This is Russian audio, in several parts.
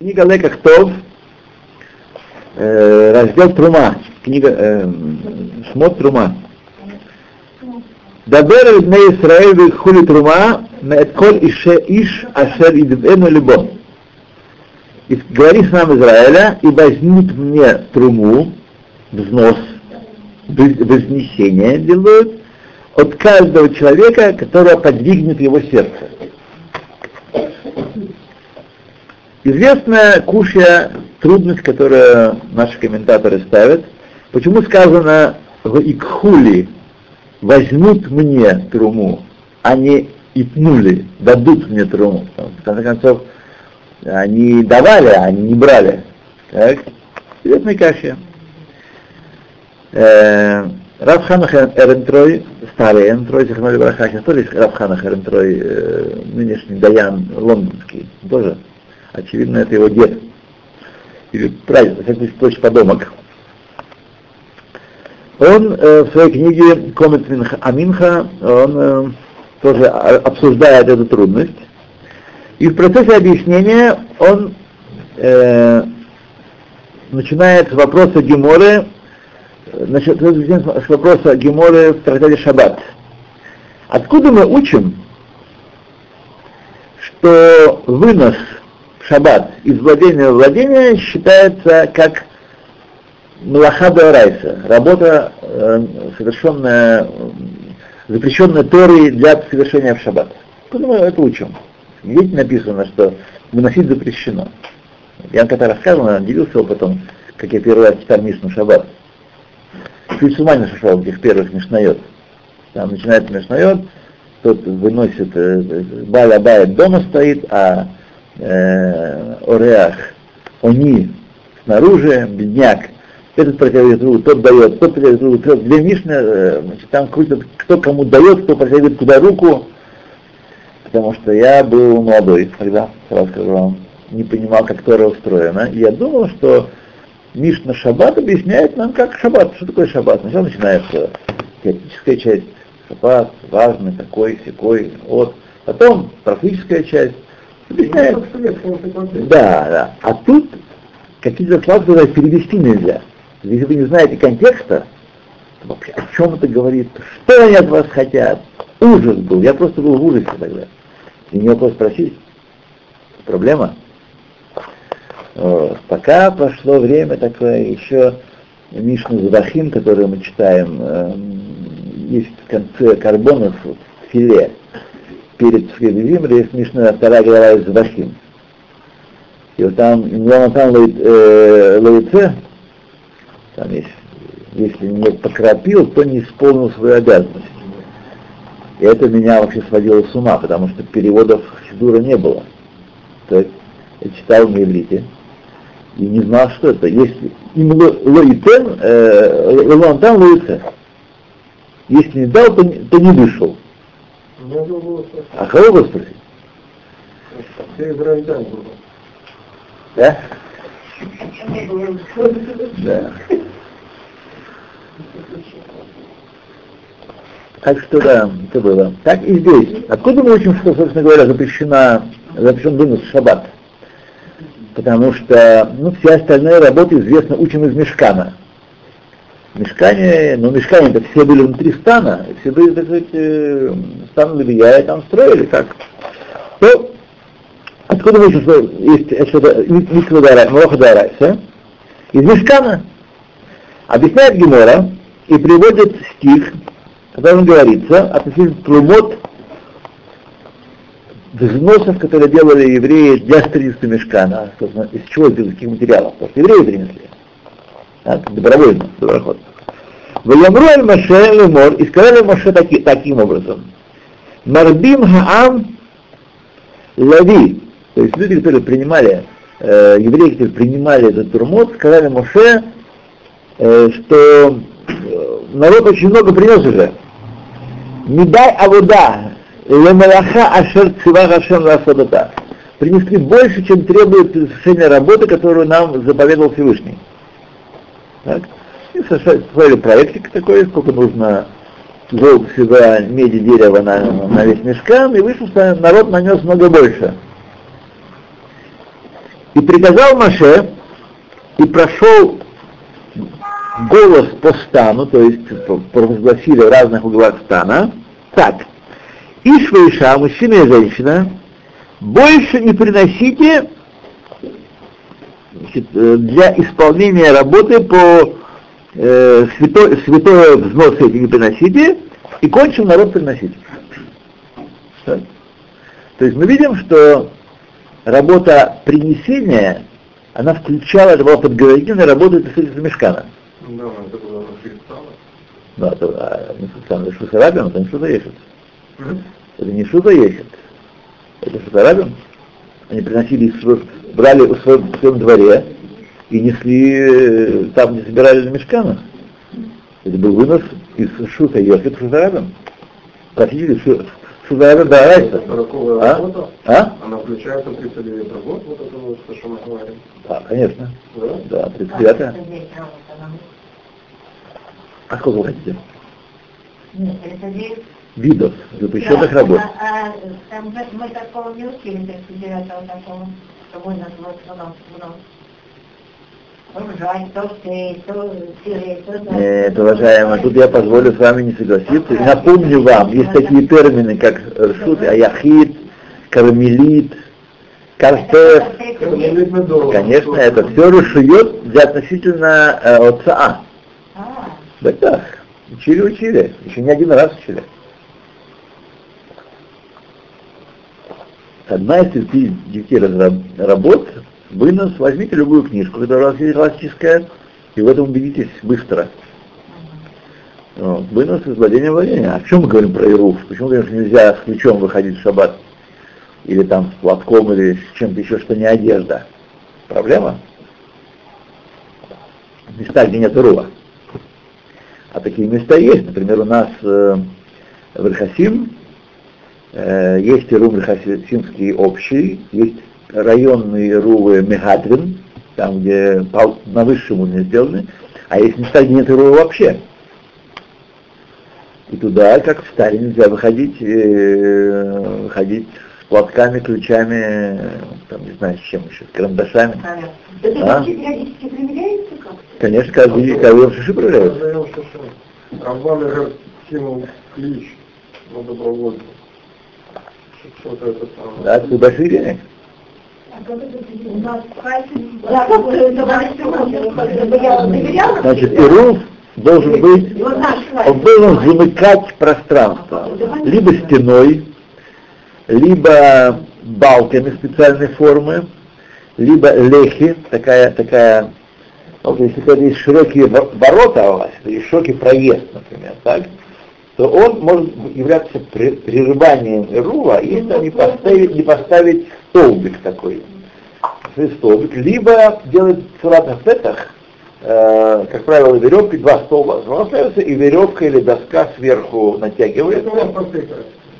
Книга Лекахтов, э, раздел Трума, книга э, Шмот Трума. Дабер бне Исраэль хули Трума, меэт коль ише иш ашер идвену либо. Говори с нам Израиля, и возьмут мне труму, взнос, вознесение делают, от каждого человека, которого подвигнет его сердце. Известная кушья трудность, которую наши комментаторы ставят, почему сказано в Икхули возьмут мне труму, а не ипнули, дадут мне труму. В конце концов, они давали, а они не брали. Так? Известная кашья. Э, Равханах Эрентрой, старый Эрентрой, Зихмали Браха, сейчас тоже есть Равханах Эрентрой, э, нынешний Даян лондонский, тоже Очевидно, это его дед. Или прадед, во всяком случае, подомок. Он э, в своей книге Комет Аминха, он э, тоже обсуждает эту трудность. И в процессе объяснения он э, начинает с вопроса Геморы, значит, с вопроса Геморы в трактате Шаббат. Откуда мы учим, что вынос шаббат из владения в владение считается как млахада райса, работа, э, совершенная, запрещенная Торой для совершения в шаббат. Мы это учим? Видите, написано, что выносить запрещено. Я когда рассказывал, я делился опытом, как я первый раз читал Мишну Шаббат. Чуть с ума не сошел этих первых Мишнает. Там начинается Мишнает, тот выносит, э, Баля Бает дома стоит, а э, Ореах, они снаружи, бедняк, этот протягивает руку, тот дает, тот протягивает руку, тот, две Мишны, э, значит, там крутят, кто кому дает, кто протягивает куда руку, потому что я был молодой тогда, сразу скажу вам, не понимал, как Тора устроена, и я думал, что Мишна Шаббат объясняет нам, как Шаббат, что такое Шаббат. Сначала начинается теоретическая часть, Шаббат, важный, такой, секой, вот. Потом практическая часть, Да, да. А тут какие-то слова туда перевести нельзя. Если вы не знаете контекста, вообще о чем это говорит, что они от вас хотят. Ужас был. Я просто был в ужасе тогда. И не вопрос спросить. Проблема. Вот. Пока прошло время такое, еще Мишну Завахим, который мы читаем, э, есть в конце карбонов филе перед Схедвим, есть Мишна вторая глава из Вахим. И вот там, там лоице, там есть, если не покропил, то не исполнил свою обязанность. И это меня вообще сводило с ума, потому что переводов Сидура не было. То есть я читал на иврите и не знал, что это. Если им лоицен, э, лоице. Если не дал, то, то не вышел. А кого вы спросить? Все израильтяне. Да? Да. Так что да, это было. Так и здесь. Откуда мы учим, что, собственно говоря, запрещена, запрещен вынос в шаббат? Потому что ну, все остальные работы, известно, учим из мешкана. Мешкане, ну мешкане это все были внутри стана, все были, так сказать, э, стан Левия, и там строили как. То, откуда вы что есть Мроха Дарайса? Из мешкана. Объясняет Гемора и приводит стих, в котором говорится относительно трумот взносов, которые делали евреи для строительства мешкана, из чего, из каких материалов, что евреи принесли. Так, добровольно, доброход. Ваямру аль Маше лемор, и сказали Маше таки, таким образом. Марбим хаам лави, то есть люди, которые принимали, э, евреи, которые принимали этот турмот, сказали Моше, э, что э, народ очень много принес уже. Не дай авода, лемалаха ашер цивах ашем ласадата. Принесли больше, чем требует совершения работы, которую нам заповедовал Всевышний. Так? И составили проектик такой, сколько нужно золота, серебра, меди, дерева на, на весь мешкан, и вышло, что народ нанес много больше. И приказал Маше, и прошел голос по стану, то есть провозгласили в разных углах стана, так, Ишва Иша, мужчина и женщина, больше не приносите для исполнения работы по э, святой, святое взнос эти не приносите, и кончил народ приносить. Так. То есть мы видим, что работа принесения, она включала, это была подговорительная работа из мешкана. Да, это было. Да, это, а, не Швейцария, это Швейцария, это не что-то ешет. Это не что-то ешет. Это Швейцария. Они приносили, брали в своем, в своем дворе и несли, э, там не собирали на мешканах. Это был вынос из Шута Йохет Шузарабем. Практически Шузарабем да, Райса. А? А? Она включает 39 работ, вот это вот, что мы говорим. Да, конечно. Да? Да, 39 А сколько вы хотите? Нет, это здесь. Видов, запрещенных работ. А, а, там мы, мы такого не учили, 39 такого, что мы нас вот пюре, то... Нет, уважаемые, тут я позволю с вами не согласиться. И напомню вам, есть такие термины, как ршут, аяхид, кармелит, картеф. Конечно, это все решует для относительно э, отца. А, Да так, учили, учили, еще не один раз учили. Одна из пяти детей работ, вынос, возьмите любую книжку, которая у вас есть классическая, и в этом убедитесь быстро. Вот. Вынос из владения владения. А в чем мы говорим про Ируф? Почему, конечно, нельзя с ключом выходить в шаббат? Или там с платком, или с чем-то еще, что не одежда? Проблема? Места, где нет Ируа. А такие места есть. Например, у нас э, в Рахасим э, есть Ирум Рахасимский общий, есть районные Ирувы Мегатрин, там, где на высшем уровне сделаны, а есть места, где нет Ирува вообще. И туда, как в Стале, нельзя выходить, э, выходить с платками, ключами, э, там, не знаю, с чем еще, с карандашами. это А? вообще периодически проверяется как? Конечно, каждый, каждый шиши шиши. Рамбан кинул клич на добровольцев. Да, это большие денег. Значит, Ируф должен быть, он должен замыкать пространство. Либо стеной, либо балками специальной формы, либо лехи, такая, такая, вот если есть широкие во- ворота у вас, или широкий проезд, например, так, то он может являться прерыванием Ирува, если там не поставить, не поставить столбик такой, столбик, либо делать в салатных петах, э, как правило, веревкой, два столба ставятся, и веревка или доска сверху натягивается.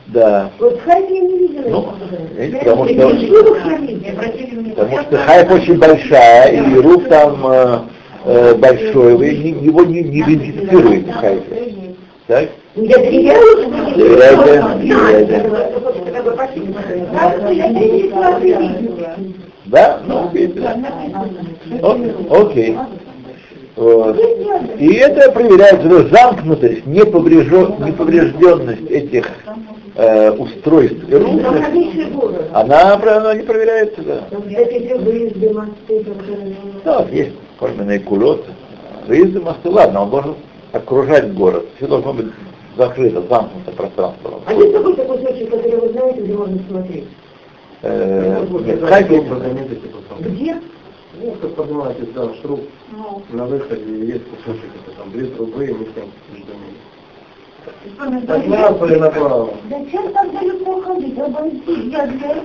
Да. Вот в Хайфе я не видела. Ну, видите, потому Я что- Хайфе. Потому что хайп очень большая, и рук там э, э, большой, вы не- его не, не идентифицируете в хайпе. Так? Я Доверяйте, доверяете. Да? Ну, Окей. Вот. И это проверяется, ну, замкнутость, неповрежденность этих э, устройств и рук, она, она не проверяется, да. Да, есть форменные кулеты. Выезды мосты, ладно, он должен окружать город. Все должно быть закрыто, замкнуто пространство. А есть такой такой случай, который вы знаете, где можно смотреть? Э, Вот нет. Где? Ну, как поднимаетесь, да, в штруб, на выходе есть кусочек, это там две трубы, и мы там ждем. Так направо или направо? Зачем так далеко ходить? Обойти. Я для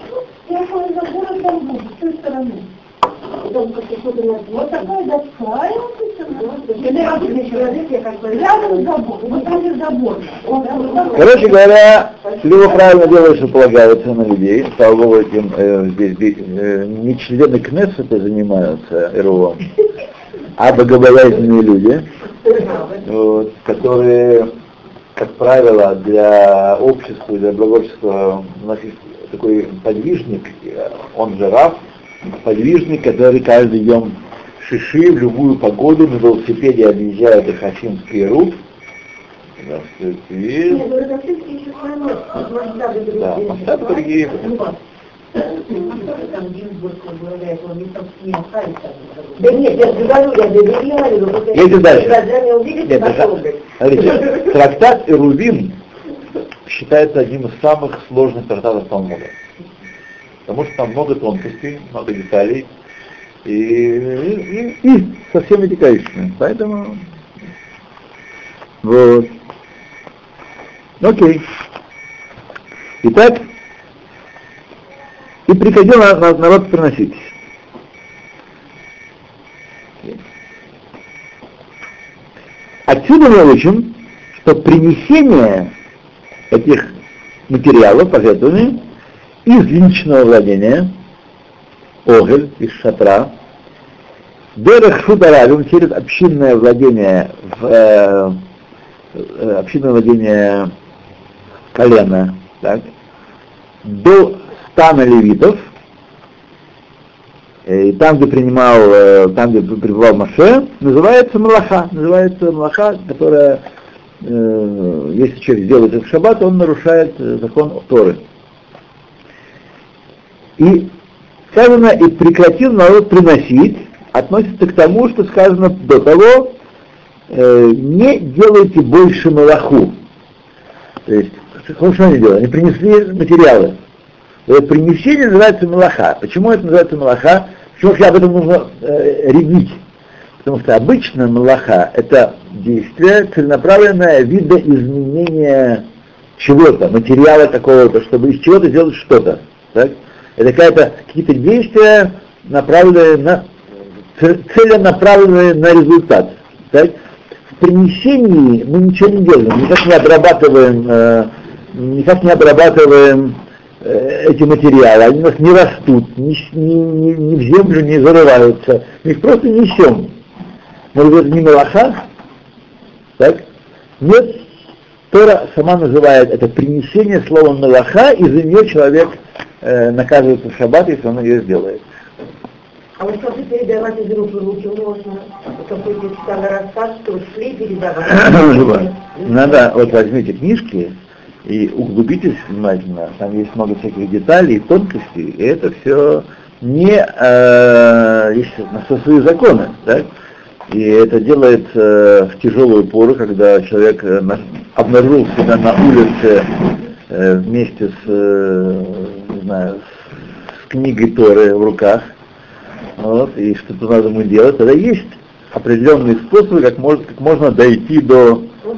я шла за город там буду, с той стороны. Там как-то что-то на- Вот такая доска, и вот это. Я на разные человек, я как бы рядом забор, вот рядом забор. Он там- Короче говоря, Люба правильно делает, что полагается на людей. Слава Богу, этим э, здесь, здесь, э, не члены Кнессета занимаются РО, а богобоязненные люди, вот, которые, как правило, для общества, для благообщества, у нас есть такой подвижник, он же Раф, подвижник, который каждый днем шиши в любую погоду на велосипеде объезжает Хасимский руд. Здравствуйте. Ну. Да, другие. Да нет, я же говорю, я доверяю, Едем дальше. глазами увидите, Нет, попробуй. Смотрите, трактат Ирувим считается одним из самых сложных трактатов Талмуда. Потому что там много тонкостей, много деталей и, и, и со всеми вытекающими. Поэтому вот. Окей. Итак, и приходил на- на- народ приносить. Отсюда мы учим, что принесение этих материалов, пожертвований, из личного владения, огель, из шатра, Дерех Шударабим через общинное владение, в, э, э, общинное владение колена, так, до стана левитов, э, и там, где принимал, э, там, где пребывал Маше, называется Малаха, называется Малаха, которая, э, если человек сделает это в шаббат, он нарушает закон Торы. И сказано, и прекратил народ приносить, относится к тому, что сказано до того, э, не делайте больше малаху. То есть, что они делали? Они принесли материалы. Вот принесение называется малаха. Почему это называется малаха? Почему об этом нужно э, ревить? Потому что обычно малаха это действие целенаправленное видоизменение чего-то, материала какого-то, чтобы из чего-то сделать что-то. Так? Это какие-то действия, направленные на целенаправленные на результат. Так? В принесении мы ничего не делаем, никак не обрабатываем, э, никак не обрабатываем э, эти материалы, они у нас не растут, ни- ни- ни в землю не зарываются, мы их просто несем. Может быть, это не мелаха? Так? Нет, Тора сама называет это принесение слова мелаха, и за нее человек э, наказывается в шаббат, если он ее сделает. А вот как передавать из рук в руки можно? Какой-то специальный рассказ, что шли передавать? Надо, вот возьмите книжки и углубитесь внимательно, там есть много всяких деталей тонкостей, и это все не э, есть на свои законы, так? И это делается в тяжелую пору, когда человек э, на- обнаружил себя на улице э, вместе с, э, не знаю, с, книгой Торы в руках, вот, и что-то надо ему делать, тогда есть определенные способы, как, может, как можно дойти до ну,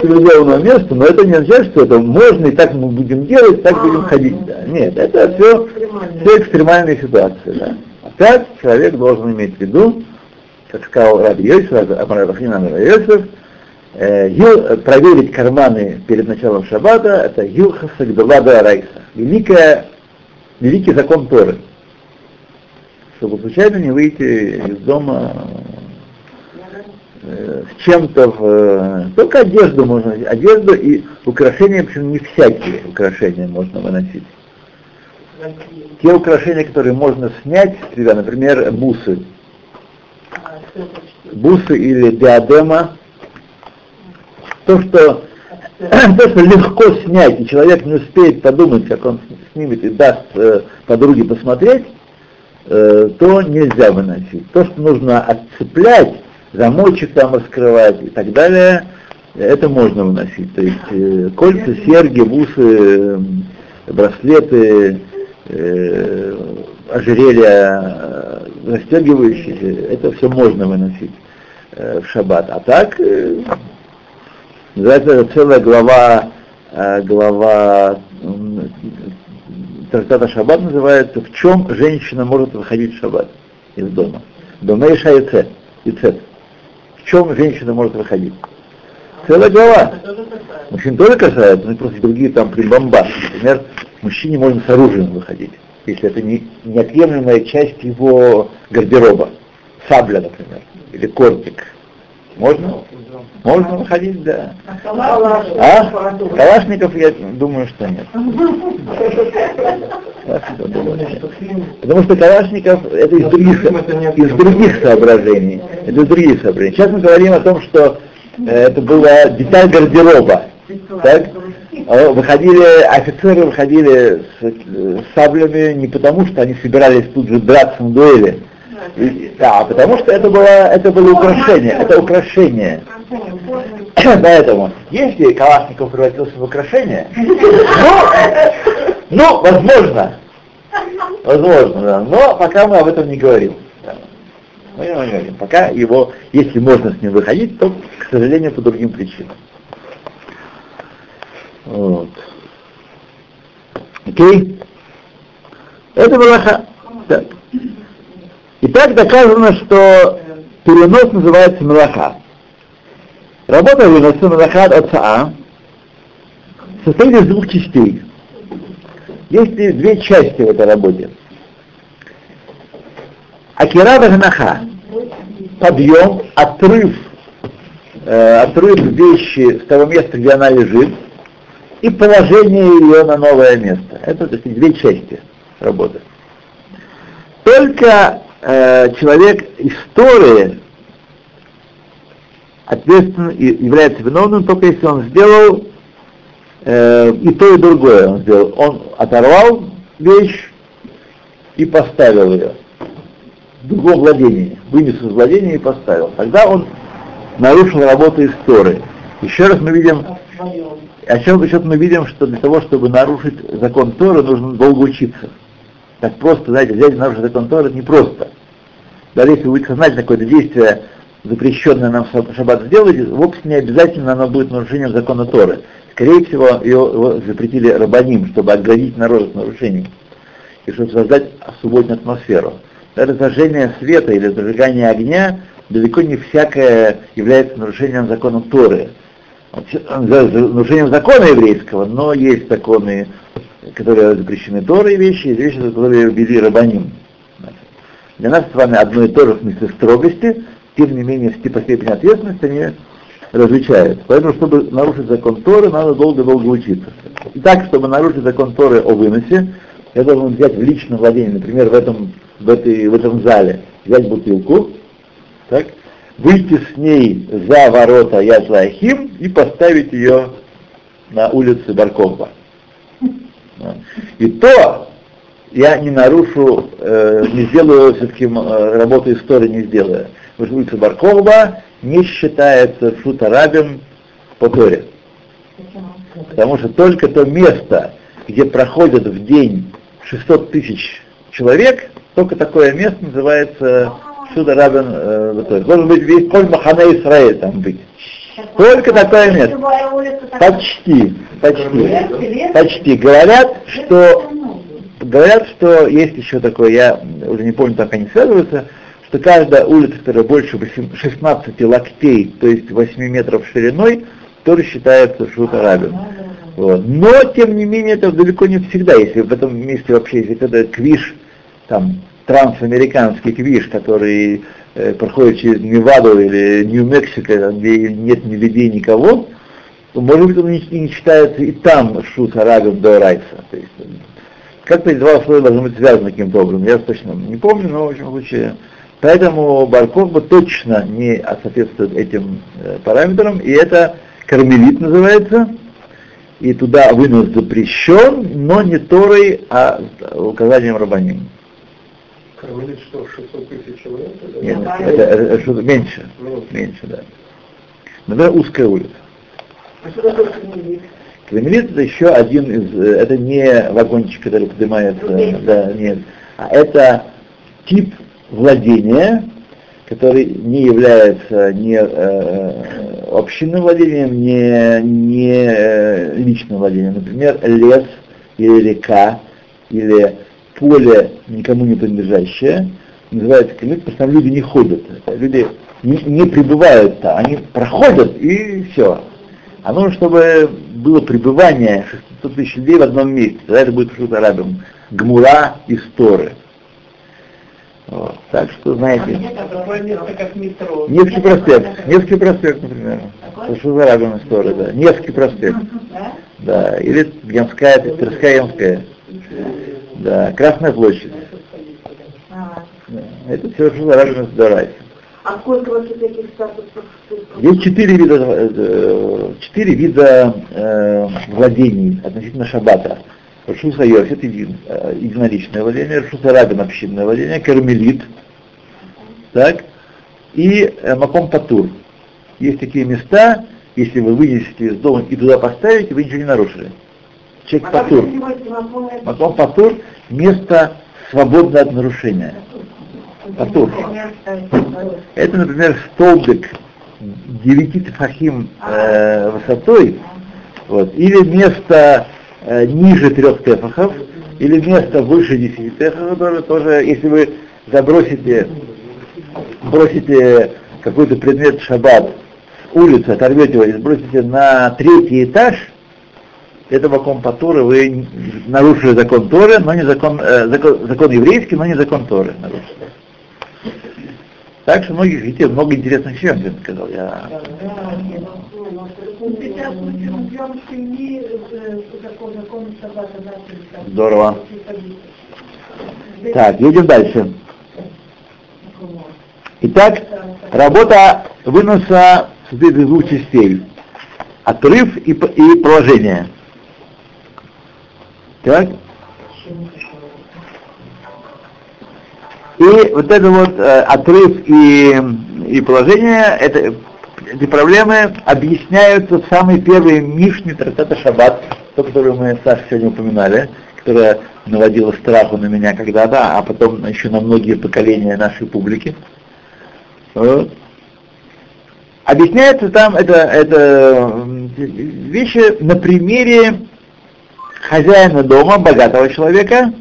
цивилизованного места, но это не означает, что это можно, и так мы будем делать, так будем А, ходить. Да. Нет, это все, все экстремальные ситуации. Да. Опять человек должен иметь в виду, как сказал Раби Йосиф, Амар Рахин Амар Йосиф, э, э, проверить карманы перед началом шаббата, это Юха Сагдалада Райса, великая, великий закон Торы. Чтобы случайно не выйти из дома э, с чем-то в... э, Только одежду можно, одежду и украшения, причем не всякие украшения можно выносить. Те украшения, которые можно снять, с себя, например, бусы. Бусы или диадема. То, что, то, что легко снять, и человек не успеет подумать, как он снимет и даст э, подруге посмотреть, э, то нельзя выносить. То, что нужно отцеплять, замочек там раскрывать и так далее, это можно выносить. То есть э, кольца, серьги, бусы, э, браслеты, э, ожерелья э, расстегивающиеся, это все можно выносить э, в шаббат. А так, э, называется целая глава, э, глава трактата Шаббат называется «В чем женщина может выходить в шаббат из дома?» Домейша Яцет. Яцет. В чем женщина может выходить? Целая глава. Мужчин тоже касается, но и просто другие там прибамбасы. Например, мужчине можно с оружием выходить, если это не неотъемлемая часть его гардероба. Сабля, например, или кортик. Можно? Можно выходить, да. А? Калашников, я думаю, что нет. Потому что Калашников это из других, из других соображений. Это из других соображений. Сейчас мы говорим о том, что э, это была деталь гардероба. Так? А Выходили, офицеры выходили с, с саблями не потому, что они собирались тут же драться на дуэли, да, а потому что это было, это было украшение, это украшение. Поэтому, если Калашников превратился в украшение, ну, ну, возможно, возможно, да, но пока мы об этом не говорим. Да. Мы не говорим. Пока его, если можно с ним выходить, то, к сожалению, по другим причинам. Вот. Окей? Это Балаха. Так. Итак, доказано, что перенос называется Мелаха. Работа выноса Мелаха от ЦА состоит из двух частей. Есть две части в этой работе. Акира Вагнаха. Подъем, отрыв, э, отрыв вещи с того места, где она лежит, и положение ее на новое место. Это то есть, две части работы. Только э, человек истории ответственно и является виновным, только если он сделал э, и то, и другое он сделал. Он оторвал вещь и поставил ее в другом владении, вынес из владения и поставил. Тогда он нарушил работу истории. Еще раз мы видим, о чем сейчас мы видим, что для того, чтобы нарушить закон Торы, нужно долго учиться. Так просто, знаете, взять и нарушить закон Торы, непросто. Даже если вы будете сознательно какое-то действие, запрещенное нам шаббат сделать, вовсе не обязательно оно будет нарушением закона Торы. Скорее всего, его запретили рабаним, чтобы оградить народ от нарушений и чтобы создать субботнюю атмосферу. Даже зажжение света или зажигание огня далеко не всякое является нарушением закона Торы. Нарушением закона еврейского, но есть законы, которые запрещены Торой вещи, есть вещи, которые ввели рабаним. Для нас с вами одно и то же в смысле строгости, тем не менее по степени ответственности они различаются. Поэтому, чтобы нарушить закон Торы, надо долго-долго учиться. И так, чтобы нарушить закон Торы о выносе, я должен взять в личном владении, например, в этом, в этой, в этом зале, взять бутылку, так, выйти с ней за ворота Язлахим и поставить ее на улице Баркова. И то я не нарушу, э, не сделаю все-таки э, работу истории не сделаю. Улица Баркова не считается шутарабем по Торе. Потому что только то место, где проходят в день 600 тысяч человек, только такое место называется Суда Рабин э, Торе. Должен быть весь Коль Махана Исраэль там быть. Только такое место. Почти, почти, почти. Говорят, что говорят, что есть еще такое, я уже не помню, как они связываются, что каждая улица, которая больше 16 локтей, то есть 8 метров шириной, тоже считается шутарабин. Вот. Но, тем не менее, это далеко не всегда, если в этом месте вообще, если это квиш, там, трансамериканский квиш, который э, проходит через Неваду или Нью-Мексико, где нет ни людей, никого, то, может быть, он не, не считается и там шут до райса. То есть, как-то эти два слоя должны быть связаны каким-то образом. Я точно не помню, но в общем случае. Поэтому Барков бы точно не соответствует этим э, параметрам, и это кармелит называется, и туда вынос запрещен, но не Торой, а указанием рабаним. Кармелит что, 600 тысяч человек? или? Нет, это, это- это что-то меньше, меньше, да. Например, узкая улица. А что такое кармелит? Кармелит это еще один из, э, это не вагончик, который поднимается, да, нет, а это тип владения, который не является не э, общинным владением, не, не э, личным владением. Например, лес или река, или поле никому не принадлежащее, называется кармелит, потому что люди не ходят. Люди не, не пребывают там, они проходят и все. А нужно, чтобы было пребывание 600 тысяч людей в одном месте. Тогда это будет что-то арабам. Гмура и Сторы. Вот. Так что, знаете, метро. Невский проспект, Невский проспект, например. Это что за арабам Сторы, да. Невский проспект, Да? да. Или Ямская, Тверская Ямская. Да, Красная площадь. А, Да. Это все Рашуса Рабина Дарайса. а сколько вообще таких статусов? Есть четыре вида, э, четыре вида э, владений относительно шаббата. Рашуса Йорс это еди- э, единоличное владение, Рашуса Рабин общинное владение, Кармелит, так, и э, Маком Патур. Есть такие места, если вы вынесете из дома и туда поставите, вы ничего не нарушили. Человек Патур. Маком Патур – место свободное от нарушения. Патур. Это, например, столбик 9 тфахим э, высотой, вот, или место э, ниже трех тефахов, или место выше 10 тефахов, тоже, тоже, если вы забросите, бросите какой-то предмет в шаббат с улицы, оторвете его и сбросите на третий этаж, это ваком Патура, вы нарушили закон Торы, но не закон, э, закон, закон еврейский, но не закон Торы нарушили. Так что многих, видите, много интересных вещей, он сказал. Я... Здорово. Так, едем дальше. Итак, работа выноса состоит из двух частей. Отрыв и, и положение. Так? И вот это вот э, отрыв и, и положение, это, эти проблемы объясняются в самой первой Мишне Трактата Шаббат, то, которую мы, Саша, сегодня упоминали, которая наводила страху на меня когда-то, а потом еще на многие поколения нашей публики. Вот. Объясняется там это, это вещи на примере хозяина дома, богатого человека,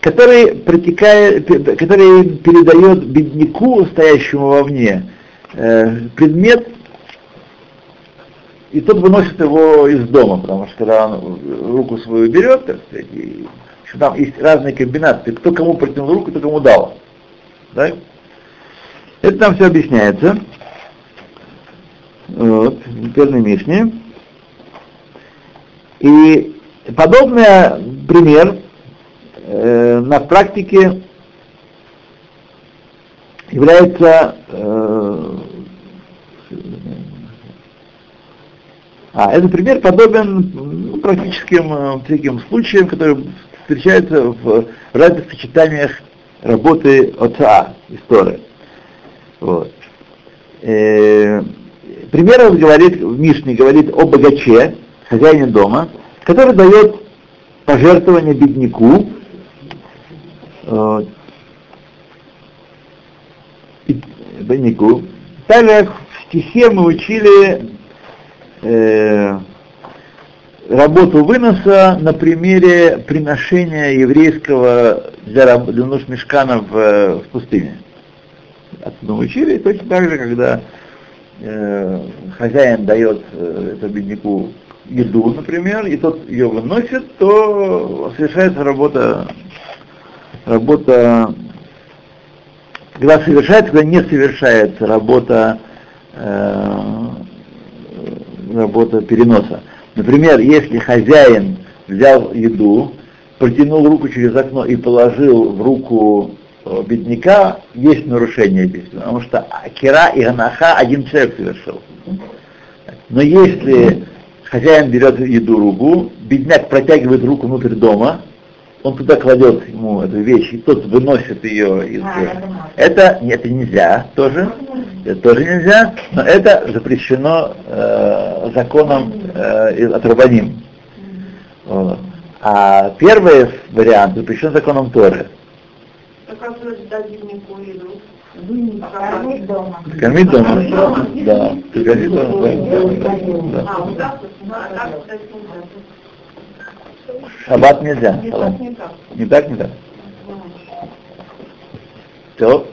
который, протекает, который передает бедняку, стоящему вовне, э, предмет, и тот выносит его из дома, потому что когда он руку свою берет, так сказать, и, общем, там есть разные комбинации, кто кому протянул руку, кто кому дал. Да? Это там все объясняется. Вот, в первой Мишне. И подобный пример э, на практике является э, а, этот пример подобен ну, практическим э, всяким случаям, которые встречаются в разных сочетаниях работы отца истории. Вот. Э, пример говорит, в Мишне говорит о богаче, хозяине дома, который дает пожертвование бедняку, и- бедняку. Также в стихе мы учили э, работу выноса на примере приношения еврейского для, для нужд мешкана в, э, в пустыне. Мы учили, точно так же, когда э, хозяин дает э, этому бедняку еду, например, и тот ее выносит, то совершается работа, работа, когда совершается, когда не совершается работа, э, работа переноса. Например, если хозяин взял еду, протянул руку через окно и положил в руку э, бедняка, есть нарушение здесь, потому что кира и ганаха один человек совершил. Но если хозяин берет еду руку, бедняк протягивает руку внутрь дома, он туда кладет ему эту вещь, и тот выносит ее из... А, это нет, это нельзя тоже, это тоже нельзя, но это запрещено э, законом э, от Рабаним. Вот. А первый вариант запрещен законом Торы. Кормить дома. Кормить дома. Да. Кормить дома. да. Шаббат нельзя. Не Шаббат. так, не так. Не так. Все.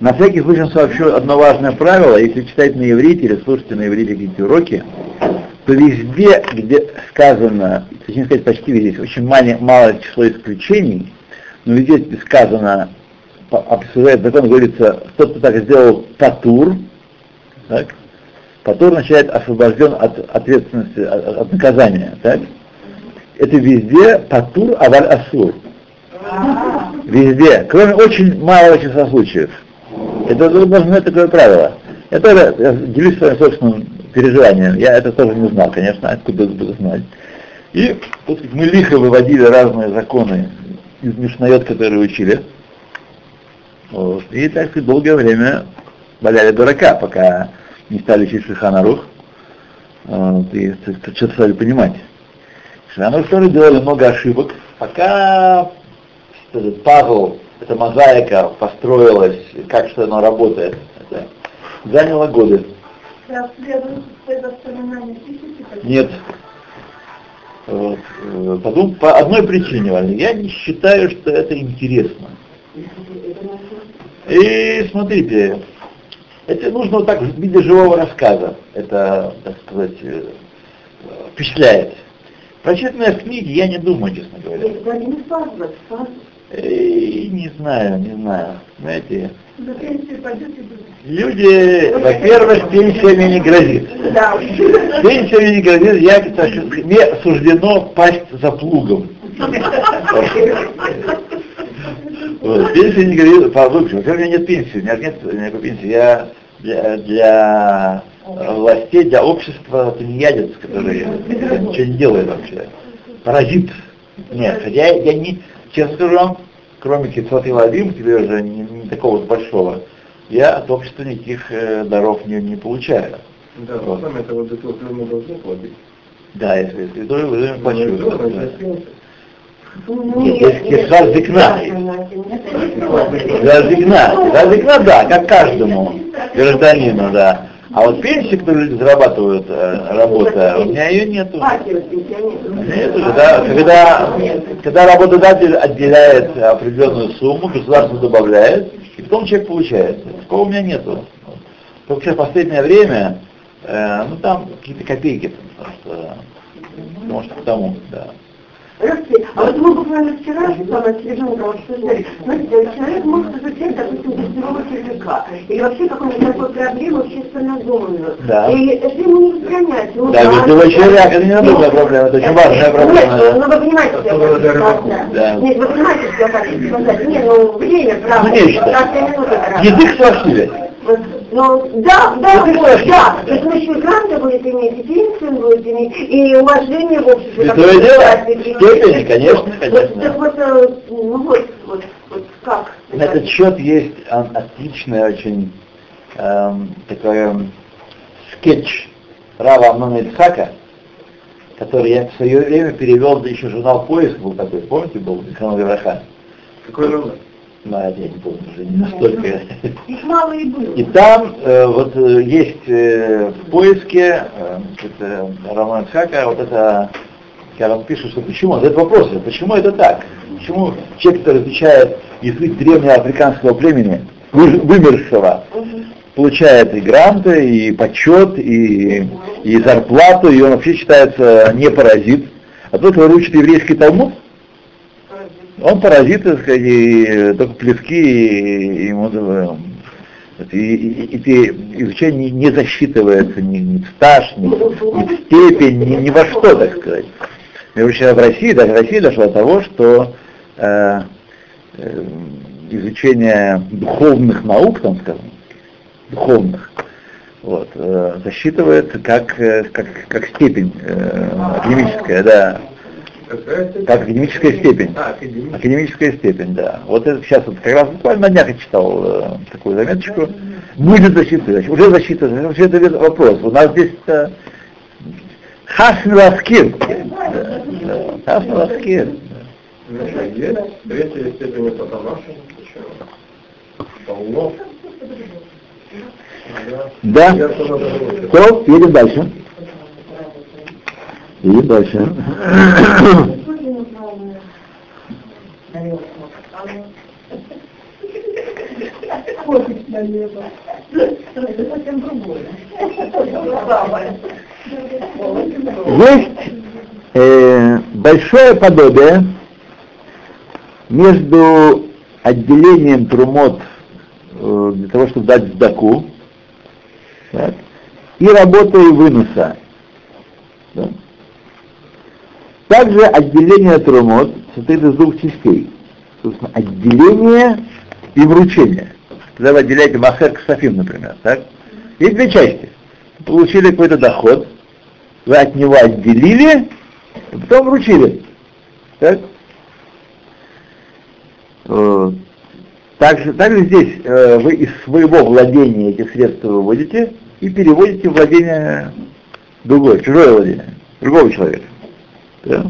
На всякий случай сообщу одно важное правило. Если читать на иврите или слушать на иврите какие-то уроки, то везде, где сказано, точнее сказать, почти везде, очень малое число исключений, но везде где сказано, обсуждает закон, говорится, тот, кто так сделал патур, так, патур означает освобожден от ответственности, от, от наказания, так? Это везде патур аваль асур. Везде, кроме очень малого числа случаев. Это вы должны знать такое правило. Я тоже я делюсь своим собственным переживанием. Я это тоже не знал, конечно, откуда буду знать. И вот мы лихо выводили разные законы из Мишнает, которые учили. Вот. И так сказать, долгое время валяли дурака, пока не стали учить Шиханарух. Вот, и что-то стали понимать. Шиханарух тоже делали много ошибок, пока этот пазл, эта мозаика построилась, как что оно работает. Это заняло годы. Нет. Вот. Потом по одной причине, Валя, я не считаю, что это интересно. И смотрите, это нужно вот так в виде живого рассказа. Это, так сказать, э, впечатляет. Прочитанное в книге я не думаю, честно говоря. Это не фаза. И не знаю, не знаю. Знаете, люди, во-первых, пенсиями не грозит. Да. Пенсиями не грозит, я, мне суждено пасть за плугом. Вот, пенсия не говорит, по лучше. Во-первых, у меня нет пенсии, у меня нет никакой пенсии. Я для, для властей, для общества тунеядец, который ничего не делает вообще. Паразит. Нет, хотя я, я не, честно скажу вам, кроме Кицот и Вадим, теперь уже не, не такого вот большого, я от общества никаких э, даров не, не получаю. Да, Вот. сами этого до того мы должны платить. Да, если, если тоже вы Ну, плачу. Нет, есть кишар зикна. Зигна. За зигна, да, как каждому гражданину, да. А вот пенсии, которые люди зарабатывают, э, работая, у меня ее нету. Нет, когда, когда работодатель отделяет определенную сумму, государство добавляет, и потом человек получает. Такого у меня нету. Только сейчас в последнее время, э, ну там какие-то копейки, потому что, потому что потому, да. Здравствуйте. А вот мы буквально вчера с вами с ребенком обсуждали, знаете, человек может изучать, допустим, гостевого червяка, или вообще какую-нибудь такую проблему надуманную. Да. И это ему не устранять. ему Да, гостевой червяк, это не надуманная проблема, это очень важная проблема. Ну вы понимаете, что я. Да. Нет, вы понимаете, что я хочу сказать. Нет, ну время, правда. Ну, нечто. Язык свахили. Вот, Ну, да, да, Ну, вот, да. То есть и гранты будет иметь, и пенсию будет иметь, и уважение в обществе. Святое дело. Степени, конечно, конечно. Так вот, э, ну вот, вот, вот как? На этот счет есть отличный очень эм, такой эм, скетч Рава Амнона Ицхака, который я в свое время перевел, да еще журнал «Поиск» был такой, помните, был Михаил Вераха? Какой номер? Ну, это я не помню уже, не настолько. Их мало и было. И там э, вот э, есть э, в поиске э, это, Роман Ицхака, вот это, когда он пишет, что почему, он задает вопрос, почему это так? Почему человек, который изучает язык древнего африканского племени, вы- вымершего, получает и гранты, и почет, и, и зарплату, и он вообще считается не паразит. А тот, кто учит еврейский талмуд, он паразит, так сказать, и только плевки, и, ему э, и, и- и изучение не, засчитывается ни, ни в стаж, ни, ни в степень, ни, ни во что, так сказать. Между прочим, в России, даже Россия дошла до того, что э, э, изучение духовных наук, там скажем, духовных, вот, э, засчитывается как, э, как, как степень э, академическая, да, академическая степень. А, академическая. Академическая степень, да. Вот это сейчас вот как раз буквально на днях я читал э, такую заметочку. Будет засчитывать, уже засчитывать. Вообще это вопрос. У нас здесь э, Хасн Ласкир. Хасн Ласкир. Есть. Третья степень это по-нашему. Почему? Полно. Да. Да. Я тоже задумался. То, едем дальше. Едем дальше. Есть э, большое подобие между отделением трумот э, для того, чтобы дать сдаку, так, и работой выноса. Да. Также отделение трумот состоит из двух частей. Собственно, отделение и вручение. Когда вы отделяете Махер Ксафим, например, так? Есть две части. Получили какой-то доход, вы от него отделили, и потом вручили. Так? Э, Также, также здесь э, вы из своего владения эти средства выводите и переводите в владение другое, чужое владение, другого человека. Да?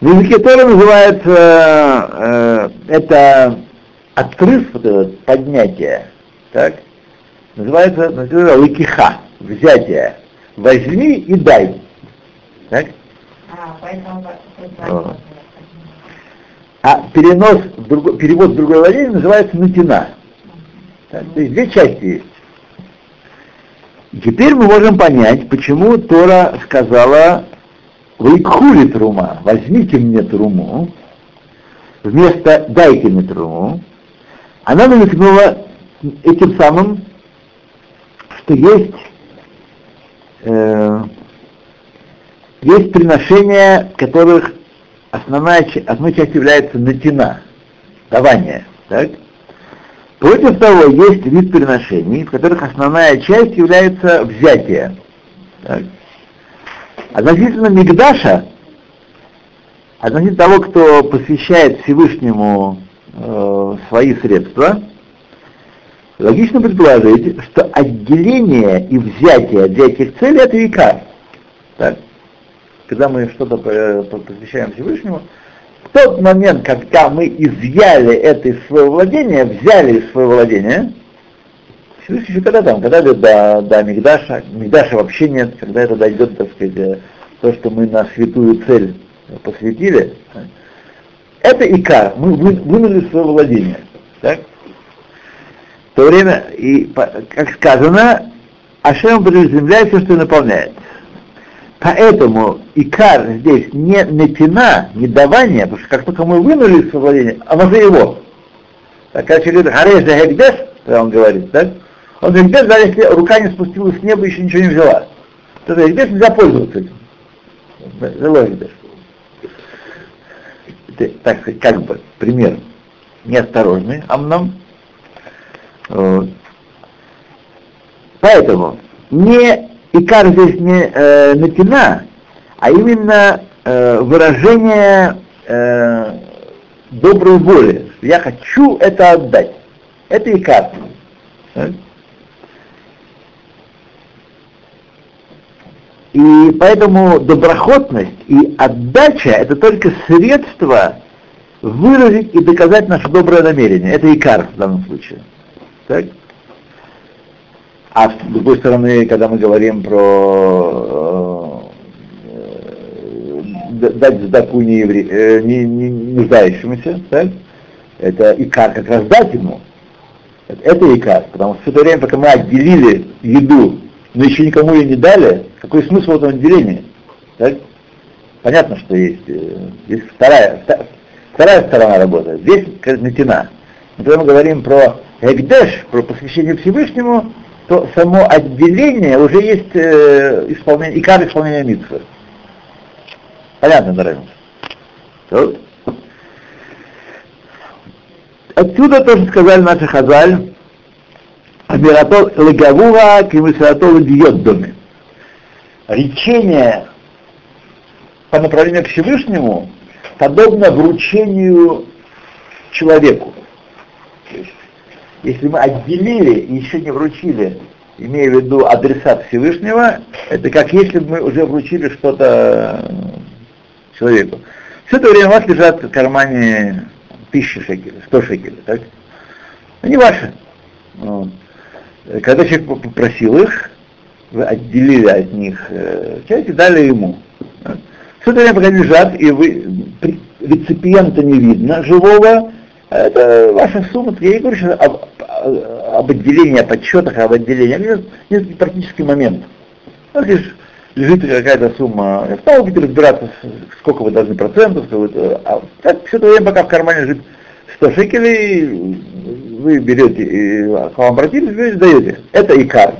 В языке Тора называется э, это отрыв, вот это поднятие, так, называется, называется лыкиха, взятие. Возьми и дай. Так? А, поэтому... А перенос, в друго- перевод в другое владение называется натина. Так, то есть две части есть. Теперь мы можем понять, почему Тора сказала «Вайкхули трума», «возьмите мне труму», вместо «дайте мне труму», она намекнула этим самым, что есть, э, есть приношения, которых основная, одной частью является натина, давание. Так? Против того есть вид приношений, в которых основная часть является взятие. Так? Относительно Мигдаша, относительно того, кто посвящает Всевышнему э, свои средства, логично предположить, что отделение и взятие для этих целей это века. Так? Когда мы что-то э, посвящаем Всевышнему, в тот момент, когда мы изъяли это из своего владения, взяли из своего владения, Всевышний еще когда там, когда до, до, Мигдаша, Мигдаша вообще нет, когда это дойдет, так сказать, э, то, что мы на святую цель посвятили, это икар, мы вы- вынули из своего владения. Так? В то время, и, как сказано, Ашем приземляет все, что наполняет. Поэтому икар здесь не натина, не давание, потому что как только мы вынули из владения, а мы же его. Так, человек говорит, Хареза Хегдеш, когда он говорит, так? Он Хегдеш, даже если рука не спустилась с неба, еще ничего не взяла. То есть Хегдеш нельзя пользоваться этим. Хегдеш. Это, так как бы, пример неосторожный амном. Вот. Поэтому не икар здесь не э, натина, а именно э, выражение э, доброй воли. Я хочу это отдать. Это икар. И поэтому доброхотность и отдача это только средство выразить и доказать наше доброе намерение. Это икар в данном случае. Так? А с другой стороны, когда мы говорим про э, дать сдаку не, евре- э, не, не, нуждающемуся, так? это икар как раз дать ему. Это, икар, потому что все это время, пока мы отделили еду, но еще никому ее не дали, какой смысл в этом отделении? Так? Понятно, что есть, э, есть вторая, вторая сторона работы. Здесь как натяна. Но когда мы говорим про Эгдеш, про посвящение Всевышнему, то само отделение уже есть э, исполнение, икар исполнения митцвы. Понятно? Вот. Отсюда тоже сказали наши хазаль, Амиратол лагавура кимисаратол бьет доме. Речение по направлению к Всевышнему подобно вручению человеку. Если мы отделили и еще не вручили, имея в виду адресат Всевышнего, это как если бы мы уже вручили что-то человеку. Все это время у вас лежат в кармане тысячи шекелей, сто шекелей, так? Они ваши. Вот. Когда человек попросил их, вы отделили от них э, часть и дали ему. Все это время пока лежат, и вы реципиента не видно, живого, это ваша сумма. Я не говорю сейчас об, об отделении, о подсчетах, об отделении. Это есть практический момент. Вот лишь лежит какая-то сумма. Стало будете разбираться, сколько вы должны процентов, вы- а так все это время, пока в кармане лежит 100 шекелей, вы берете, и к вам обратились, берете, даете. Это икар.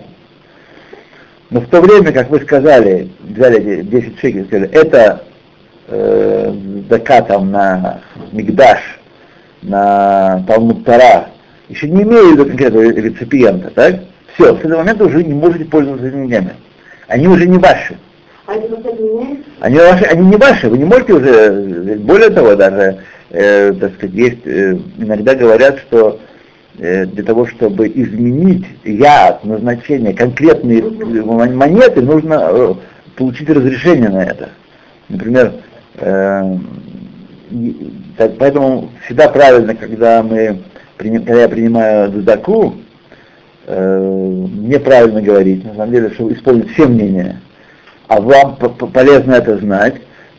Но в то время, как вы сказали, взяли эти 10 шекелей, сказали, это э, зака там на Мигдаш, на Талмуд Тара, еще не виду конкретного реципиента, так? Все, с этого момента уже не можете пользоваться этими деньгами. Они уже не ваши. А? Они, ваши, они не ваши, вы не можете уже, более того, даже, э, так сказать, есть, э, иногда говорят, что э, для того, чтобы изменить яд, назначение конкретной м- монеты, нужно э, получить разрешение на это. Например, э, так, поэтому всегда правильно, когда мы когда я принимаю дудаку, э, неправильно говорить, на самом деле, чтобы исполнить все мнения. А вам полезно это знать,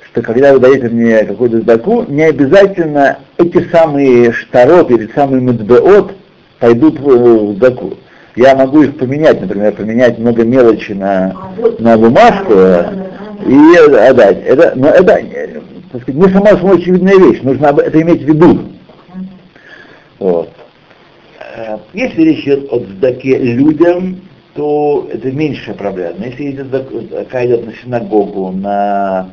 что когда вы даете мне какую-то сдаку, не обязательно эти самые штарот или самые мудбеот пойдут в сдаку. Я могу их поменять, например, поменять много мелочи на, на бумажку э, и отдать. Это, но это так сказать, не сама собой очевидная вещь, нужно это иметь в виду. Вот. Э, Если речь идет о сдаке людям, то это меньшая проблема. Если идет зак- зака идет на синагогу, на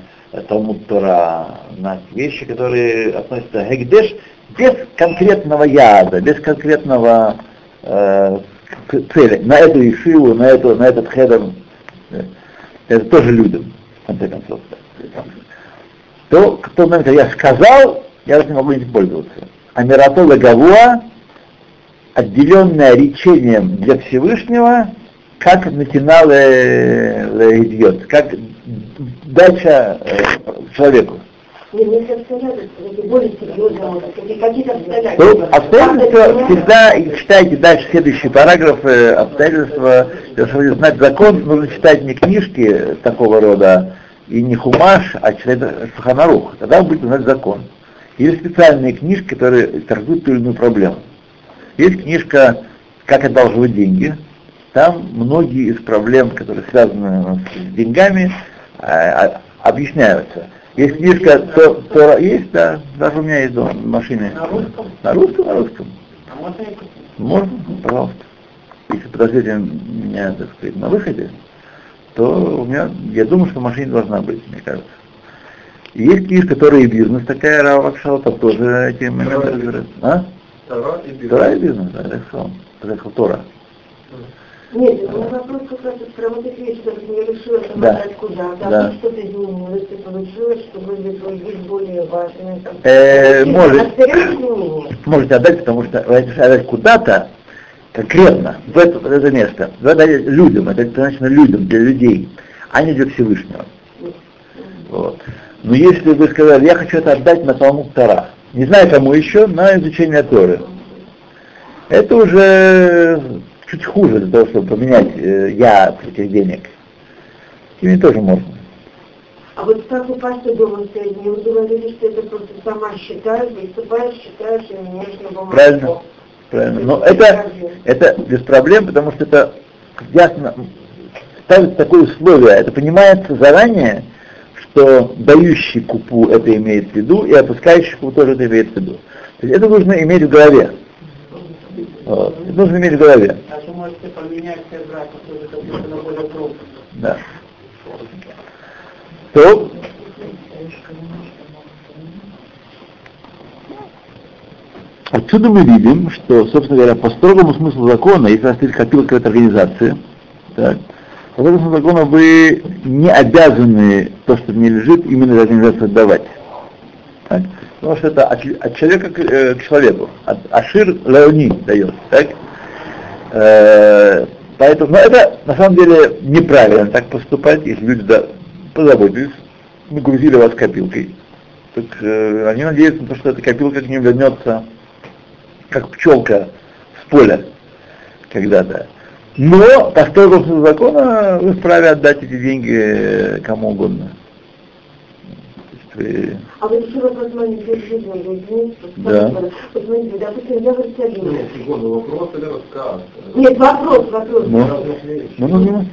Талмуд Тора, на вещи, которые относятся к Гегдеш, без конкретного яда, без конкретного э, цели, на эту ишиву, на, эту, на этот хедер, э, это тоже людям, в конце концов. То, момент, когда я сказал, я уже не могу этим пользоваться. А Миратола Гавуа, отделенное речением для Всевышнего, как натинал как дача э, человеку. Более серьезно, может, какие- какие-то То обстоятельства. всегда читайте дальше следующий параграф, э, обстоятельства, для того, чтобы знать закон, нужно читать не книжки такого рода и не хумаш, а читать Шуханарух. Тогда вы будете знать закон. Или специальные книжки, которые трактуют ту или иную проблему. Есть книжка «Как одалживать деньги». Там многие из проблем, которые связаны с деньгами, а, а, объясняются. Есть книжка, то, то- есть, да, даже у меня есть дома в машине. На русском? На русском, на русском. А можно я? Можно, пожалуйста. Если подождете меня, так сказать, на выходе, то у меня, я думаю, что в машине должна быть, мне кажется. И есть книжка, которая и бизнес такая, Рава Вакшала, там тоже эти моменты Тора и разбирают. А? Тора и бизнес. Тора и бизнес, да. Я сказал, Тора. Нет, у меня вопрос как раз про вот эти вещи, которые я решила там Да. отдать куда-то, Да. а тут что-то изменилось, и получилось, что были твои вещи более важные. Там, Э, может. Можете отдать, потому что вы хотите отдать куда-то, конкретно, в это, в это место. Вы отдали людям, это значит людям, для людей, а не для Всевышнего. Вот. Но если вы сказали, я хочу это отдать на Талмуд Тара, не знаю кому еще, на изучение Торы, это уже чуть хуже для того, чтобы поменять э, я этих денег. Ими тоже можно. А вот как у пасты стоит, мне вы говорили, что это просто сама считаешь, выступаешь, считаешь и меняешь на бумажку. Правильно. Правильно. Но это, это без проблем, потому что это ясно ставится такое условие, это понимается заранее, что дающий купу это имеет в виду, и опускающий купу тоже это имеет в виду. То есть это нужно иметь в голове. Вот. Это нужно иметь в голове. Вы можете поменять все браки, тоже как будто на более крупно. Да. То Отсюда мы видим, что, собственно говоря, по строгому смыслу закона, если у вас есть копилка какой-то организации, так, по строгому смыслу закона вы не обязаны то, что мне лежит, именно этой организации отдавать. Так? Потому что это от, от человека к, э, к человеку. От Ашир Леони дает. Так? Э, поэтому, но это на самом деле неправильно так поступать, если люди да, позаботились, нагрузили вас копилкой. Так э, они надеются на то, что эта копилка к ним вернется как пчелка с поля когда-то. Но по строгому закона вы вправе отдать эти деньги э, кому угодно. Вы- А вот еще вопрос маленький, извините, Да. Вот смотрите, допустим, я в Иерусалиме. Нет, вопрос или рассказ? Нет, вопрос, вопрос. Ну. Ну, ну, ну.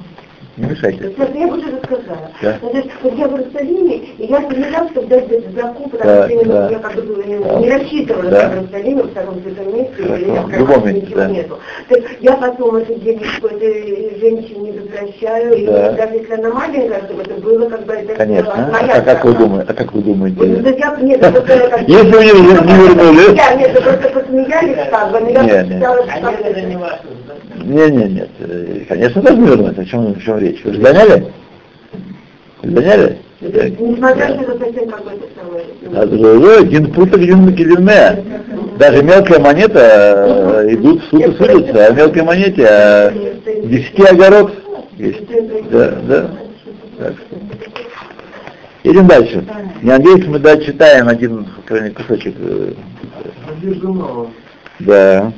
Не мешайте. Сейчас я бы уже рассказала. Да. Вот я в Иерусалиме, и я поняла, что дать этот закуп, потому Да, что да. я как бы не, Да. не рассчитывала, Да. что в Иерусалиме, в таком святом месте, Хорошо. и я В любом месте, ничего да. нету. То есть я потом это денежку этой женщине возвращаю, и Да. даже если она маленькая, чтобы это было как бы это Конечно. была А моя как, как вы думаете? А как вы думаете? да я- нет, это просто Если вы не, вернули? Я, нет, это просто посмеялись как бы, но я посчитала, что как бы это- Не, не, нет. Э, Конечно, должны вернуть. О чем, о чем речь? Вы же гоняли? Вы гоняли? Несмотря на то, что это совсем какой-то Один путок, один килиме. Даже мелкая монета э, идут в суд и судятся, а мелкой монете а десяти огород есть. Да, да. Так что. Идем дальше. Я надеюсь, мы дочитаем один крайний кусочек. э. Да.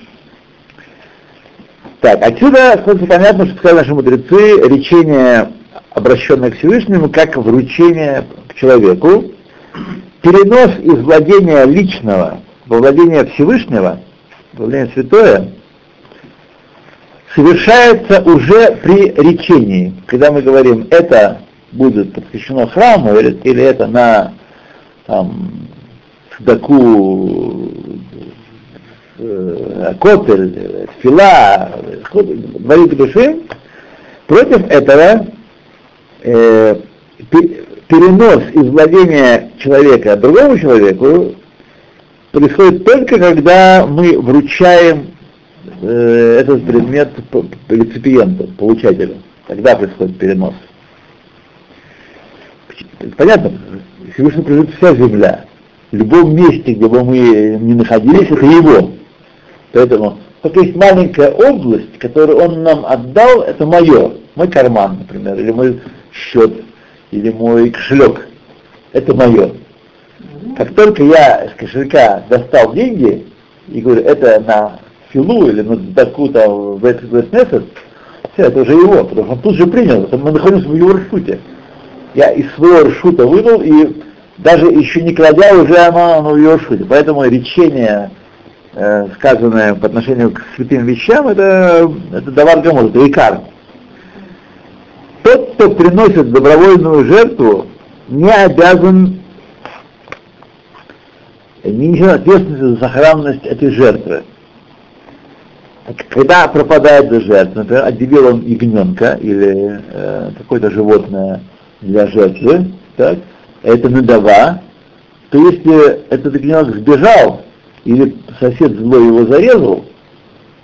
Так, отсюда становится понятно, что сказали наши мудрецы, речение, обращенное к Всевышнему, как вручение к человеку, перенос из владения личного во владение Всевышнего, во владение святое, совершается уже при речении, когда мы говорим, это будет посвящено храму, или, это на там, сдаку э, Котель, Фила, Дворит Душим, против этого э, пе- перенос из владения человека другому человеку происходит только когда мы вручаем э, этот предмет реципиенту, получателю. Тогда происходит перенос. Понятно? Всевышний принадлежит вся земля. В любом месте, где бы мы ни находились, это его. Поэтому только есть маленькая область, которую он нам отдал, это мое. Мой карман, например, или мой счет, или мой кошелек. Это мое. Как только я из кошелька достал деньги и говорю, это на филу или на такую-то в этот, в этот месяц, все, это уже его, потому что он тут же принял, это мы находимся в его ршуте. Я из своего ршута вынул и даже еще не кладя, уже оно, оно в его ршуте. Поэтому речение, э, сказанное по отношению к святым вещам, это, это давар гамор, это икар. Тот, кто приносит добровольную жертву, не обязан не несет ответственности за сохранность этой жертвы. Когда пропадает жертва, например, отделил он ягненка или э, какое-то животное для жертвы, так, это надава, то если этот ягненок сбежал или сосед злой его зарезал,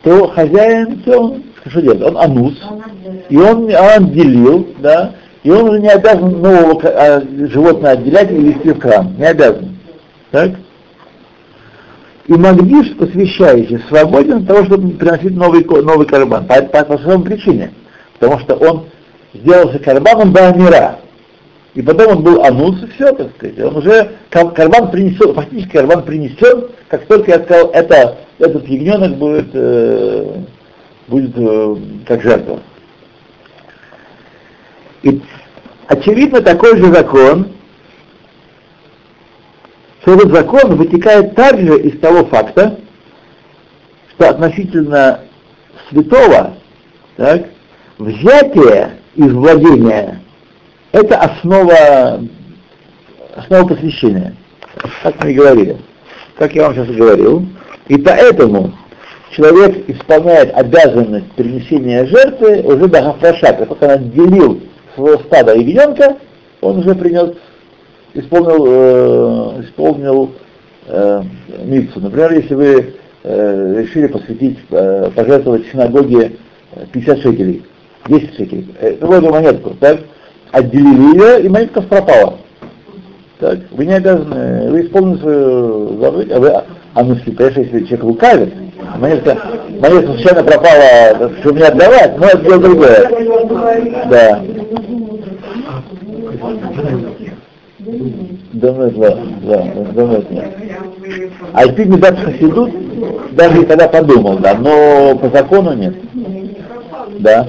то хозяин, все, он, что делает? Он анус, и он, он отделил, да, и он уже не обязан нового а, животное отделять и вести в храм, не обязан. Так? И Магдиш, посвящающий, свободен от того, чтобы приносить новый, новый карбан. По, по, по своей причине. Потому что он сделался карбаном до мира. И потом он был анус, и все, так сказать. Он уже кар- карбан принесен, фактически карбан принесен, как только я сказал, это, этот ягненок будет, э, будет э, как жертва. И очевидно такой же закон, что этот закон вытекает также из того факта, что относительно святого, так, взятие из владения – это основа, основа посвящения, как мы и говорили, как я вам сейчас и говорил. И поэтому человек исполняет обязанность перенесения жертвы уже до Гафраша, как только он отделил своего стада ягненка, он уже принес исполнил, э, исполнил э, митцу. Например, если вы э, решили посвятить, э, пожертвовать синагоге э, 50 шекелей, 10 шекелей, э, любую монетку, так, отделили ее, и монетка пропала. Так, вы не обязаны, вы исполнили свою заповедь, а вы, а ну, если, конечно, если человек лукавит, монетка, монетка случайно пропала, что мне отдавать, но это дело другое. Да. Думаю, да, да, думаю, да. А ты не дашь хасидут, даже и тогда подумал, да, но по закону нет. Да.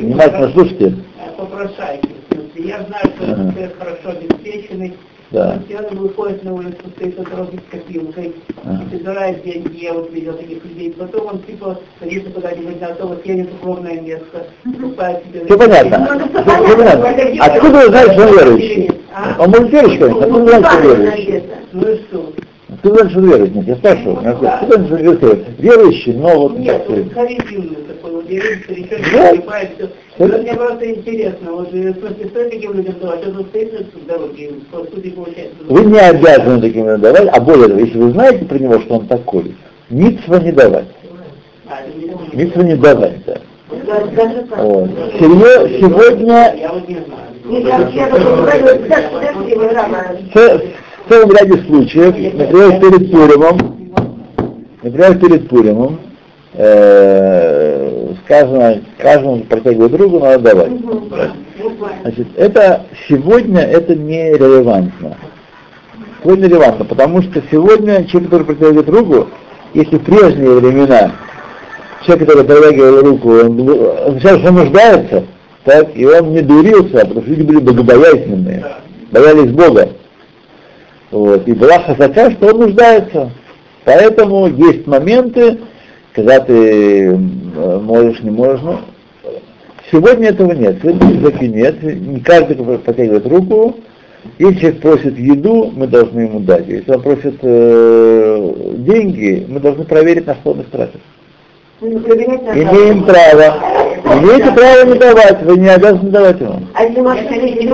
Внимательно слушайте. попрошайки. В смысле, Я знаю, что Ага. человек хорошо обеспеченный, Да. Он выходит на улицу, стоит на дороге с копилкой, Ага. и собирает деньги, я вот видел таких людей. Потом он типа садится куда-нибудь на автобус, едет в ровное место, покупает себе... Все понятно. Все, все понятно. Откуда вы знаете, что он верующий? Он может верующий, конечно. Откуда вы знаете, что он верующий? Ну и что? Вы знаете, что верует? Нет, я спрашиваю. Откуда вы знаете, что он верует? Верующий, но вот Нет, харизмный Вот мне просто интересно, вот смысле, стоит таким людям давать, тут стоит дороге, и по сути получается... Вы не обязаны таким людям давать, а более того, если вы знаете про него, что он такой, митцва не давать. Это Митцва не давать, да. Вот. Сегодня в целом ряде случаев, например, перед Пуримом, например, перед Пуримом, э, сказано, каждому протягивая другу надо давать. Значит, это сегодня это не релевантно. Сегодня релевантно, потому что сегодня человек, который протягивает руку, если в прежние времена человек, который протягивал руку, он означало, что нуждается, так, и он не дурился, потому что люди были богобоязненные, боялись Бога. Вот, и была хазака, что он нуждается. Поэтому есть моменты, когда ты м, можешь, не можешь, ну, Сегодня этого нет, сегодня таки нет, не каждый протягивает руку. Если человек просит еду, мы должны ему дать. Если он просит э, деньги, мы должны проверить, на что он их тратит. Имеем право. Имеете право не давать, вы не обязаны давать ему. А если машина не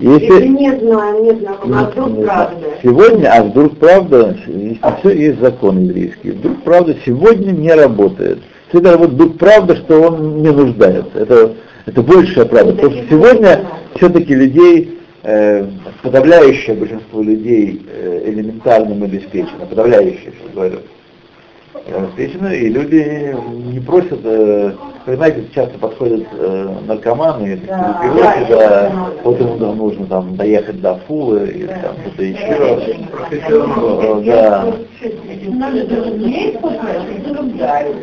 Если- не знаю, не знаю, а вдруг правда. Сегодня, а вдруг правда, если все есть закон еврейский, вдруг правда сегодня не работает. Всегда вот вдруг правда, что он не нуждается. Это, это большая правда. Потому что сегодня все-таки людей, э, подавляющее большинство людей э, элементарным обеспечено, подавляющее, что говорю, обеспечено, и люди не просят, э, вы знаете, часто подходят э, наркоманы, Да, упивают, да, вот ему там нужно там доехать до Фулы или там что-то еще. Э, Да, позволять,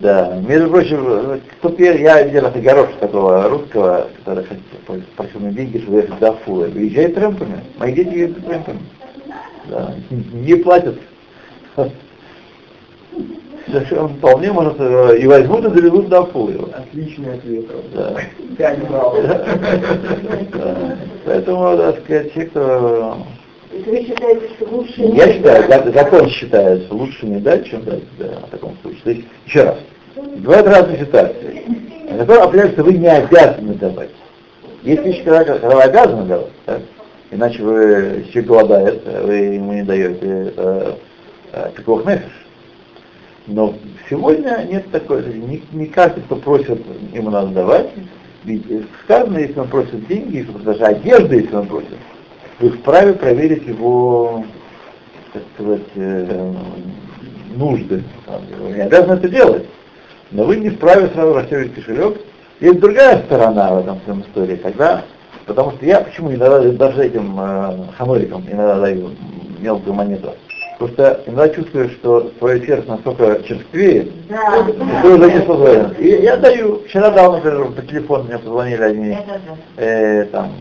да. Между прочим, э, кто я, я видел Горош такого русского, который хотел- просил мне деньги, чтобы ехать до Фулы. Уезжает трэмпами. Мои дети ездят трэмпами. Да. Не платят. Совершенно вполне может э, и возьмут и доведут до его. Отличный ответ. Да. Пять баллов. Поэтому, так сказать, те, кто... Вы считаете, что лучше не Я считаю, закон считается лучше не дать, чем дать, да, в таком случае. То есть, еще раз, бывают разные ситуации. Закон определяет, что вы не обязаны давать. Есть вещи, когда, когда вы обязаны давать, так? иначе вы, если голодает, вы ему не даете это, э, пикох нефиш. Но сегодня нет такой, не, не каждый, кто просит, ему надо давать. Ведь сказано, если он просит деньги, если даже одежды, если он просит, вы вправе проверить его, так сказать, э, нужды. Вы не обязаны это делать. Но вы не вправе сразу расстегивать кошелек. Есть другая сторона в этом всем истории, когда, потому что я почему иногда даже этим э, хаморикам иногда даю мелкую монету, что иногда чувствую, что твое сердце настолько черствеет, да, что ты уже не способен. И я даю, вчера дал, например, по телефону мне позвонили одни, э, там,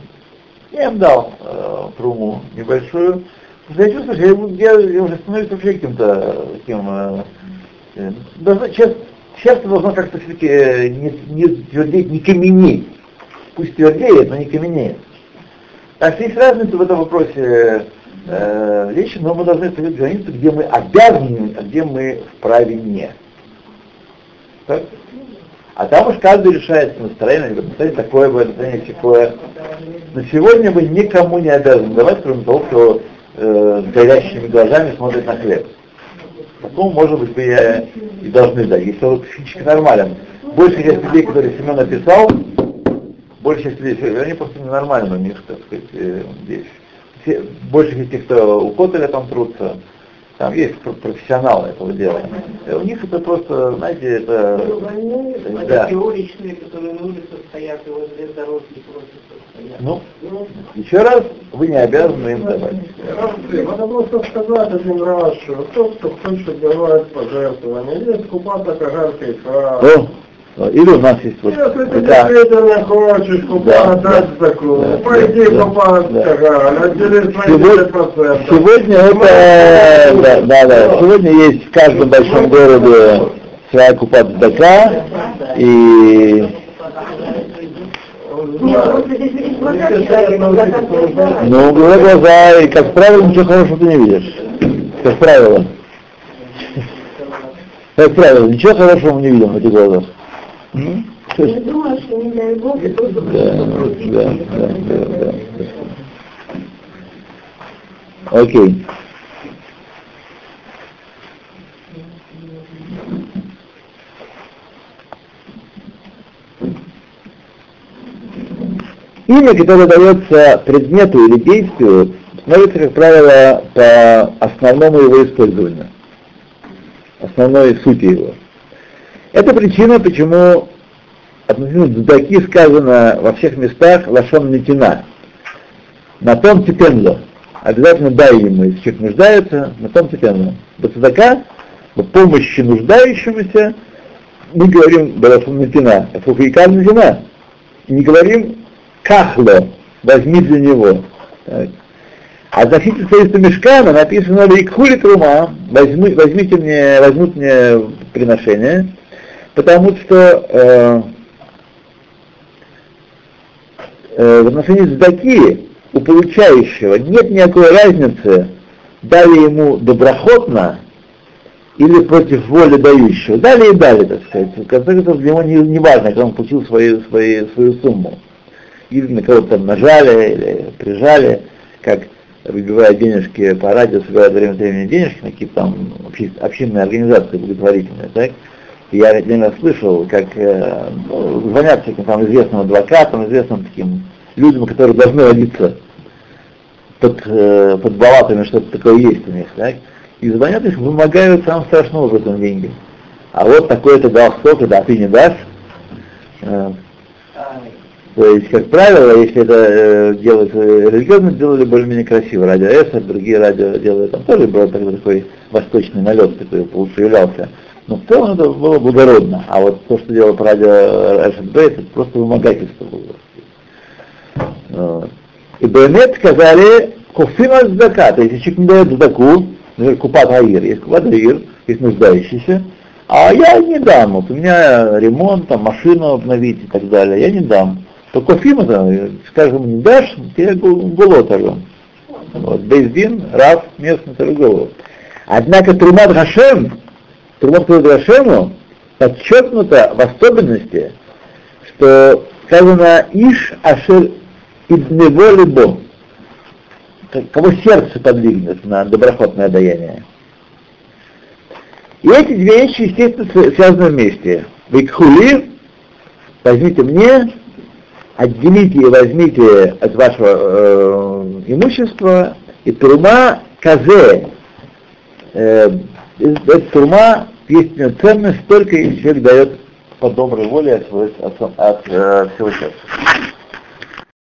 я им дал э, труму небольшую, я чувствую, что я, я, я уже становлюсь вообще каким-то таким, э, э, должно, чест- сердце должно как-то все-таки э, не, не твердеть, не каменеть. Пусть твердеет, но не каменеет. Так что есть разница в этом вопросе э, вещи, но мы должны ставить границу, где мы обязаны, а где мы вправе не. Так? А там уж каждый решает настроение, говорит, настроение такое будет, настроение такое. Но сегодня мы никому не обязаны давать, кроме того, кто э, с горящими глазами смотрит на хлеб. Такому, может быть, вы э, и должны дать, если он психически нормален. Большая часть людей, которые Семен описал, большая часть людей, они просто ненормальны у них, так сказать, э, здесь. Все, часть тех, кто у Котеля там трутся, там есть про- профессионалы этого дела. Э, У них это просто, знаете, это... А Да. такие уличные, которые на улице стоят и возле дороги просят стоят. Ну, еще раз, вы не обязаны им давать. Надо просто сказать один раз, что тот, кто хочет давать пожертвования, есть купата кагарка и О, Или у нас есть вот Если ты действительно хочешь купаться, Да, дать да, такую, пойди да, купаться, да. отдели свои Сегодня, 10%. сегодня это, да, да, да, сегодня есть в каждом большом городе своя и человек, глаза глаза. Ну, глаза глаза, и, как правило, ничего хорошего ты не видишь. Как правило. Как правило, ничего хорошего мы не видим в этих глазах. М? Я думаю, что не дай Бог, и просто Да, да, да, да, да. Окей. Имя, которое дается предмету или действию, становится, как правило, по основному его использованию, основной сути его. Это причина, почему относительно дздаки сказано во всех местах лашон нетина. На том типенло. Обязательно дай ему, если человек нуждается, на том типенло. В помощи нуждающемуся, мы говорим балашон нетина. Фуфейкар нетина. И не говорим кахло, возьми для него. Так. А относительно строительства мешкана написано лейкхули трума, возьми, возьмите мне, возьмут мне приношение, потому что э, э, в отношении сдаки у получающего нет никакой разницы, дали ему доброхотно или против воли дающего. Дали и дали, так сказать. В конце концов, для него не, не важно, когда он получил свою, свою, свою сумму. Или на кого-то там нажали, или прижали, как выбивая денежки по радио, собирают время времени денежки на какие-то там общинные организации благотворительные, так? Я раз слышал, как э, ну, звонят всяким там известным адвокатам, известным таким людям, которые должны родиться под, э, под балатами, что-то такое есть у них, так? И звонят их, вымогают самым страшным образом деньги. А вот такой-то дал столько, да, ты не дашь. Э, то есть, как правило, если это э, делают э, религиозно, делали более-менее красиво. Радио Эсер, другие радио делают, там тоже был такой, такой восточный налет такой появлялся. Но в целом это было благородно. А вот то, что делал по радио РШБ, это просто вымогательство было. И Бенет сказали, кофим от зака, то есть если человек не дает задаку, например, купат гаир, есть купат гаир, есть нуждающийся, а я не дам, вот у меня ремонт, там, машину обновить и так далее, я не дам. То кофим это, скажем, не дашь, тебе голотарю. Вот, Бейздин, Рав, местный торговый. Однако Трумат Хашем, Трумат Хашему подчеркнуто в особенности, что сказано Иш Ашер Иднево Либо, кого сердце подвигнет на доброхотное даяние. И эти две вещи, естественно, свя- связаны вместе. Викхули, возьмите мне, отделите и возьмите от вашего э, имущества, и турума казе, э, эта турума есть ценность только если человек дает по доброй воле от, своего- от, от, э, всего сердца.